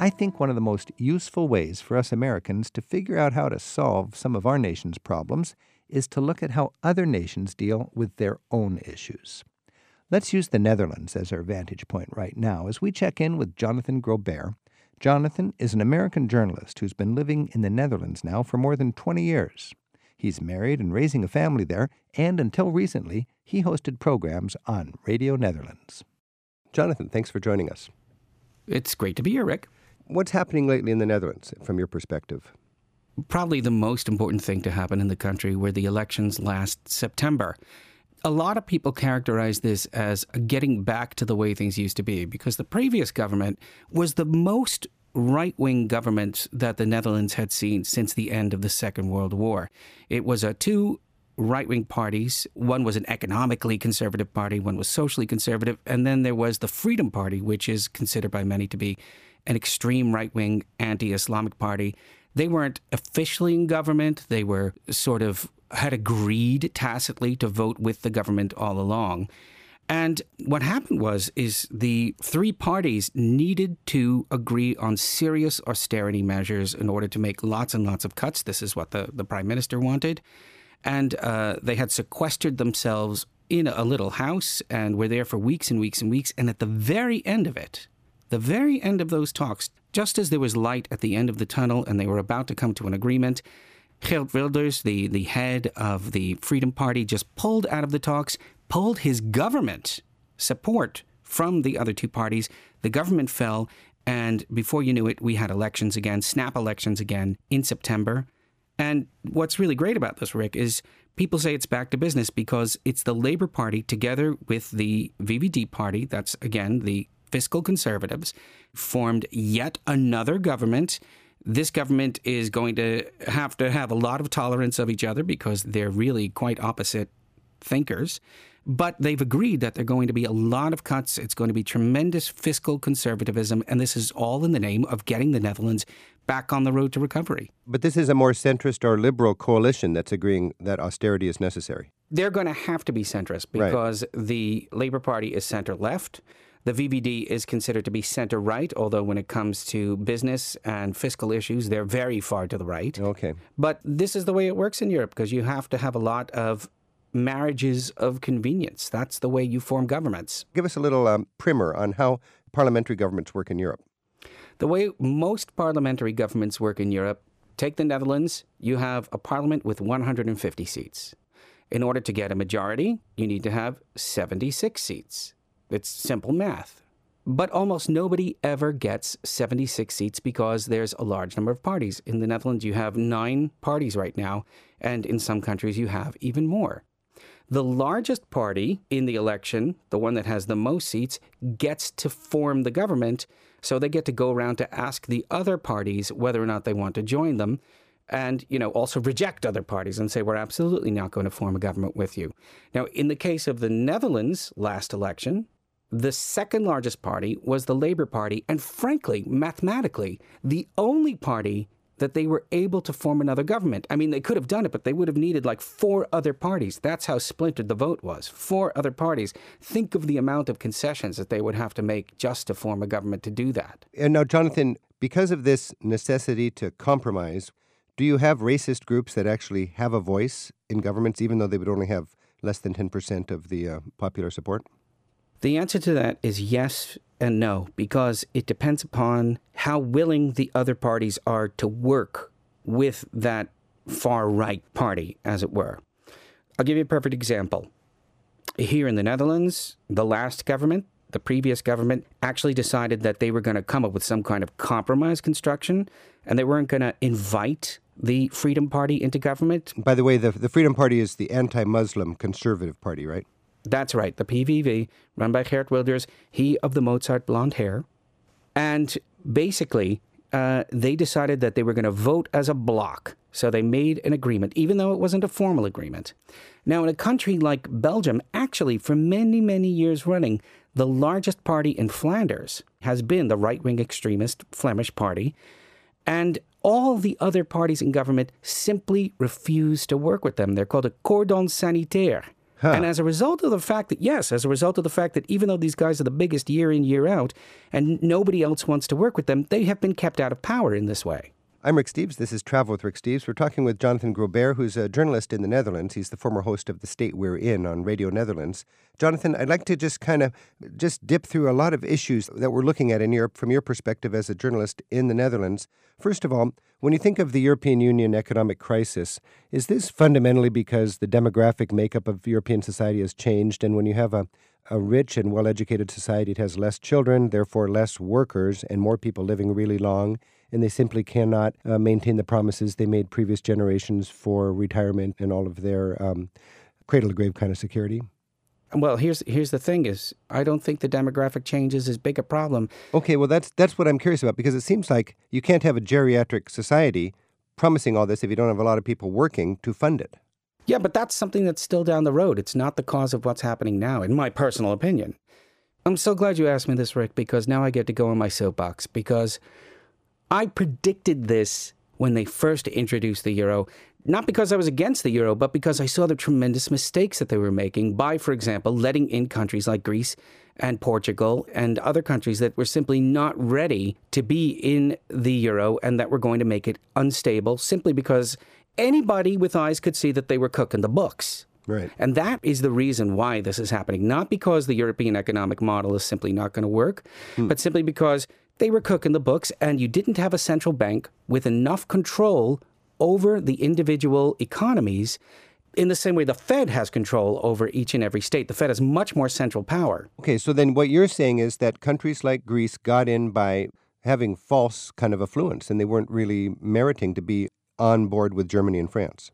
I think one of the most useful ways for us Americans to figure out how to solve some of our nation's problems is to look at how other nations deal with their own issues. Let's use the Netherlands as our vantage point right now as we check in with Jonathan Groubert. Jonathan is an American journalist who's been living in the Netherlands now for more than 20 years. He's married and raising a family there, and until recently, he hosted programs on Radio Netherlands. Jonathan, thanks for joining us. It's great to be here, Rick. What's happening lately in the Netherlands from your perspective? Probably the most important thing to happen in the country were the elections last September. A lot of people characterize this as getting back to the way things used to be because the previous government was the most right wing government that the Netherlands had seen since the end of the Second World War. It was a two right wing parties. One was an economically conservative party, one was socially conservative, and then there was the Freedom Party, which is considered by many to be an extreme right wing anti Islamic party. They weren't officially in government, they were sort of had agreed tacitly to vote with the government all along. And what happened was is the three parties needed to agree on serious austerity measures in order to make lots and lots of cuts. This is what the, the prime minister wanted. And uh, they had sequestered themselves in a little house and were there for weeks and weeks and weeks. And at the very end of it, the very end of those talks, just as there was light at the end of the tunnel and they were about to come to an agreement, Geert Wilders, the, the head of the Freedom Party, just pulled out of the talks, pulled his government support from the other two parties. The government fell, and before you knew it, we had elections again, snap elections again in September. And what's really great about this, Rick, is people say it's back to business because it's the Labour Party together with the VVD Party, that's again the fiscal conservatives, formed yet another government. This government is going to have to have a lot of tolerance of each other because they're really quite opposite thinkers. But they've agreed that there are going to be a lot of cuts. It's going to be tremendous fiscal conservatism. And this is all in the name of getting the Netherlands back on the road to recovery. But this is a more centrist or liberal coalition that's agreeing that austerity is necessary. They're going to have to be centrist because right. the Labour Party is center left. The VVD is considered to be center right, although when it comes to business and fiscal issues, they're very far to the right. Okay. But this is the way it works in Europe because you have to have a lot of marriages of convenience. That's the way you form governments. Give us a little um, primer on how parliamentary governments work in Europe. The way most parliamentary governments work in Europe, take the Netherlands, you have a parliament with 150 seats. In order to get a majority, you need to have 76 seats. It's simple math. But almost nobody ever gets 76 seats because there's a large number of parties. In the Netherlands, you have nine parties right now, and in some countries, you have even more. The largest party in the election, the one that has the most seats, gets to form the government. So they get to go around to ask the other parties whether or not they want to join them and you know also reject other parties and say we're absolutely not going to form a government with you. Now in the case of the Netherlands last election, the second largest party was the Labour Party, and frankly, mathematically, the only party that they were able to form another government. I mean, they could have done it, but they would have needed like four other parties. That's how splintered the vote was. Four other parties. Think of the amount of concessions that they would have to make just to form a government to do that. And now, Jonathan, because of this necessity to compromise, do you have racist groups that actually have a voice in governments, even though they would only have less than 10% of the uh, popular support? The answer to that is yes and no, because it depends upon how willing the other parties are to work with that far right party, as it were. I'll give you a perfect example. Here in the Netherlands, the last government, the previous government, actually decided that they were going to come up with some kind of compromise construction and they weren't going to invite the Freedom Party into government. By the way, the, the Freedom Party is the anti Muslim conservative party, right? That's right, the PVV, run by Geert Wilders, he of the Mozart blonde hair. And basically, uh, they decided that they were going to vote as a bloc. So they made an agreement, even though it wasn't a formal agreement. Now, in a country like Belgium, actually, for many, many years running, the largest party in Flanders has been the right wing extremist Flemish Party. And all the other parties in government simply refuse to work with them. They're called a cordon sanitaire Huh. And as a result of the fact that, yes, as a result of the fact that even though these guys are the biggest year in, year out, and nobody else wants to work with them, they have been kept out of power in this way. I'm Rick Steves. This is Travel with Rick Steves. We're talking with Jonathan Groubert, who's a journalist in the Netherlands. He's the former host of The State We're In on Radio Netherlands. Jonathan, I'd like to just kind of just dip through a lot of issues that we're looking at in Europe from your perspective as a journalist in the Netherlands. First of all, when you think of the European Union economic crisis, is this fundamentally because the demographic makeup of European society has changed? And when you have a, a rich and well educated society, it has less children, therefore less workers, and more people living really long and they simply cannot uh, maintain the promises they made previous generations for retirement and all of their um, cradle to grave kind of security? Well, here's here's the thing: is I don't think the demographic change is as big a problem. Okay, well that's that's what I'm curious about because it seems like you can't have a geriatric society promising all this if you don't have a lot of people working to fund it. Yeah, but that's something that's still down the road. It's not the cause of what's happening now, in my personal opinion. I'm so glad you asked me this, Rick, because now I get to go on my soapbox because I predicted this when they first introduced the euro, not because I was against the euro, but because I saw the tremendous mistakes that they were making by, for example, letting in countries like Greece and Portugal and other countries that were simply not ready to be in the euro and that were going to make it unstable simply because anybody with eyes could see that they were cooking the books. Right. And that is the reason why this is happening. Not because the European economic model is simply not going to work, hmm. but simply because they were cooking the books, and you didn't have a central bank with enough control over the individual economies in the same way the Fed has control over each and every state. The Fed has much more central power. Okay, so then what you're saying is that countries like Greece got in by having false kind of affluence, and they weren't really meriting to be on board with Germany and France.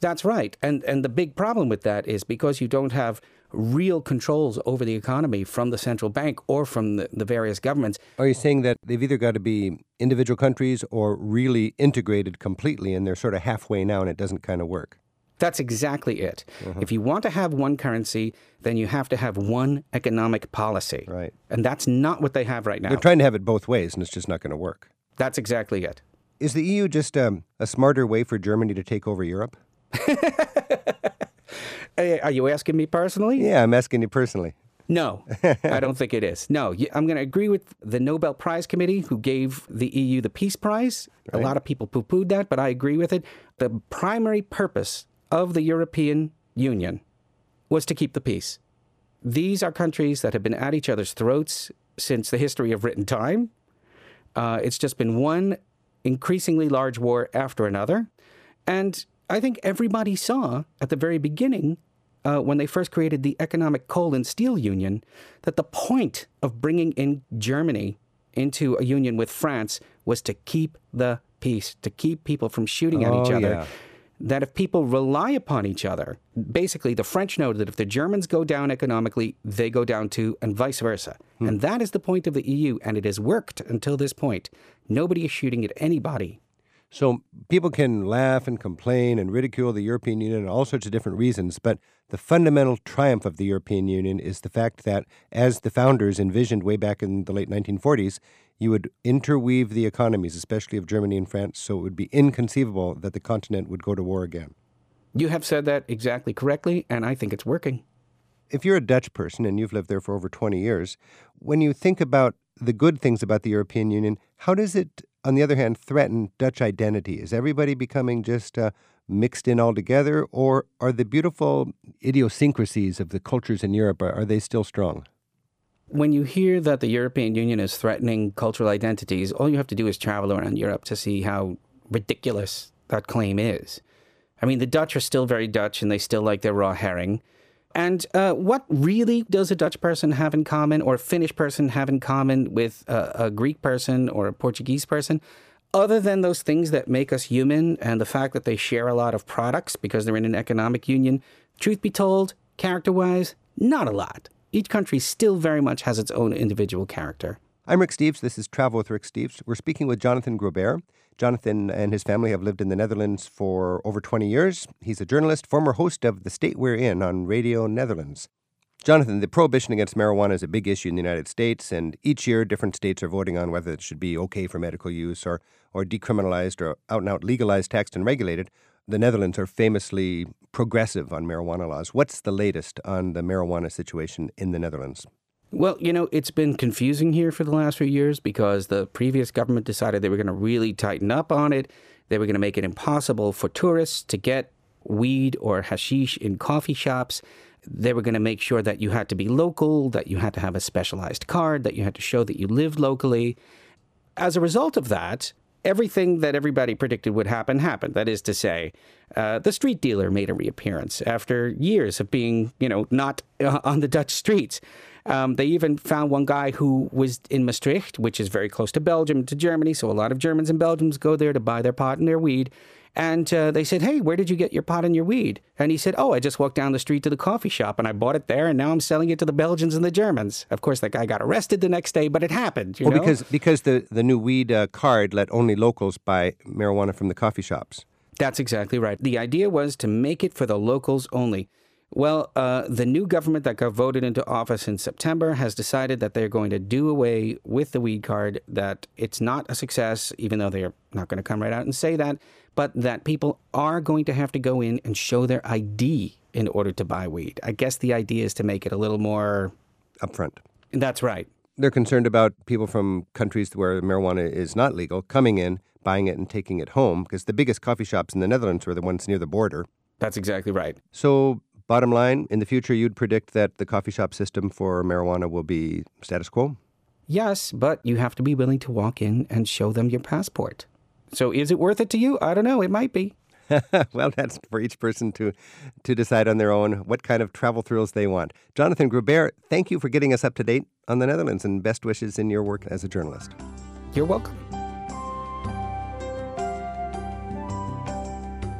That's right. And and the big problem with that is because you don't have real controls over the economy from the central bank or from the, the various governments. Are you saying that they've either got to be individual countries or really integrated completely and they're sort of halfway now and it doesn't kind of work? That's exactly it. Uh-huh. If you want to have one currency, then you have to have one economic policy. Right. And that's not what they have right now. They're trying to have it both ways, and it's just not going to work. That's exactly it. Is the EU just um, a smarter way for Germany to take over Europe? Are you asking me personally? Yeah, I'm asking you personally. No, I don't think it is. No, I'm going to agree with the Nobel Prize Committee who gave the EU the Peace Prize. Right. A lot of people poo pooed that, but I agree with it. The primary purpose of the European Union was to keep the peace. These are countries that have been at each other's throats since the history of written time. Uh, it's just been one increasingly large war after another. And I think everybody saw at the very beginning, uh, when they first created the Economic Coal and Steel Union, that the point of bringing in Germany into a union with France was to keep the peace, to keep people from shooting at oh, each other. Yeah. That if people rely upon each other, basically the French know that if the Germans go down economically, they go down too, and vice versa. Hmm. And that is the point of the EU, and it has worked until this point. Nobody is shooting at anybody so people can laugh and complain and ridicule the European Union and all sorts of different reasons, but the fundamental triumph of the European Union is the fact that, as the founders envisioned way back in the late 1940s, you would interweave the economies, especially of Germany and France, so it would be inconceivable that the continent would go to war again. You have said that exactly correctly, and I think it's working. If you're a Dutch person and you've lived there for over 20 years, when you think about the good things about the European Union, how does it on the other hand, threaten Dutch identity? Is everybody becoming just uh, mixed in altogether, or are the beautiful idiosyncrasies of the cultures in Europe are, are they still strong? When you hear that the European Union is threatening cultural identities, all you have to do is travel around Europe to see how ridiculous that claim is. I mean, the Dutch are still very Dutch and they still like their raw herring. And uh, what really does a Dutch person have in common, or a Finnish person have in common with a, a Greek person or a Portuguese person? Other than those things that make us human and the fact that they share a lot of products because they're in an economic union, truth be told, character wise, not a lot. Each country still very much has its own individual character. I'm Rick Steves. This is Travel with Rick Steves. We're speaking with Jonathan Groubert. Jonathan and his family have lived in the Netherlands for over 20 years. He's a journalist, former host of The State We're In on Radio Netherlands. Jonathan, the prohibition against marijuana is a big issue in the United States, and each year different states are voting on whether it should be okay for medical use or, or decriminalized or out and out legalized, taxed, and regulated. the Netherlands are famously progressive on marijuana laws. What's the latest on the marijuana situation in the Netherlands? Well, you know, it's been confusing here for the last few years because the previous government decided they were going to really tighten up on it. They were going to make it impossible for tourists to get weed or hashish in coffee shops. They were going to make sure that you had to be local, that you had to have a specialized card, that you had to show that you lived locally. As a result of that, everything that everybody predicted would happen happened. That is to say, uh, the street dealer made a reappearance after years of being, you know, not uh, on the Dutch streets. Um, they even found one guy who was in Maastricht, which is very close to Belgium, to Germany. So a lot of Germans and Belgians go there to buy their pot and their weed. And uh, they said, Hey, where did you get your pot and your weed? And he said, Oh, I just walked down the street to the coffee shop and I bought it there and now I'm selling it to the Belgians and the Germans. Of course, that guy got arrested the next day, but it happened. well, know? because, because the, the new weed uh, card let only locals buy marijuana from the coffee shops. That's exactly right. The idea was to make it for the locals only. Well, uh, the new government that got voted into office in September has decided that they're going to do away with the weed card, that it's not a success, even though they're not going to come right out and say that, but that people are going to have to go in and show their ID in order to buy weed. I guess the idea is to make it a little more upfront. That's right. They're concerned about people from countries where marijuana is not legal coming in, buying it, and taking it home, because the biggest coffee shops in the Netherlands were the ones near the border. That's exactly right. So Bottom line, in the future, you'd predict that the coffee shop system for marijuana will be status quo? Yes, but you have to be willing to walk in and show them your passport. So is it worth it to you? I don't know. It might be. well, that's for each person to to decide on their own what kind of travel thrills they want. Jonathan Groubert, thank you for getting us up to date on the Netherlands and best wishes in your work as a journalist. You're welcome.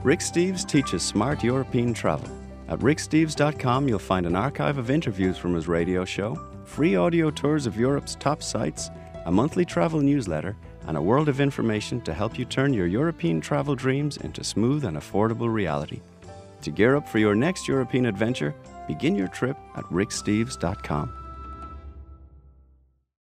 Rick Steves teaches smart European travel. At ricksteves.com, you'll find an archive of interviews from his radio show, free audio tours of Europe's top sites, a monthly travel newsletter, and a world of information to help you turn your European travel dreams into smooth and affordable reality. To gear up for your next European adventure, begin your trip at ricksteves.com.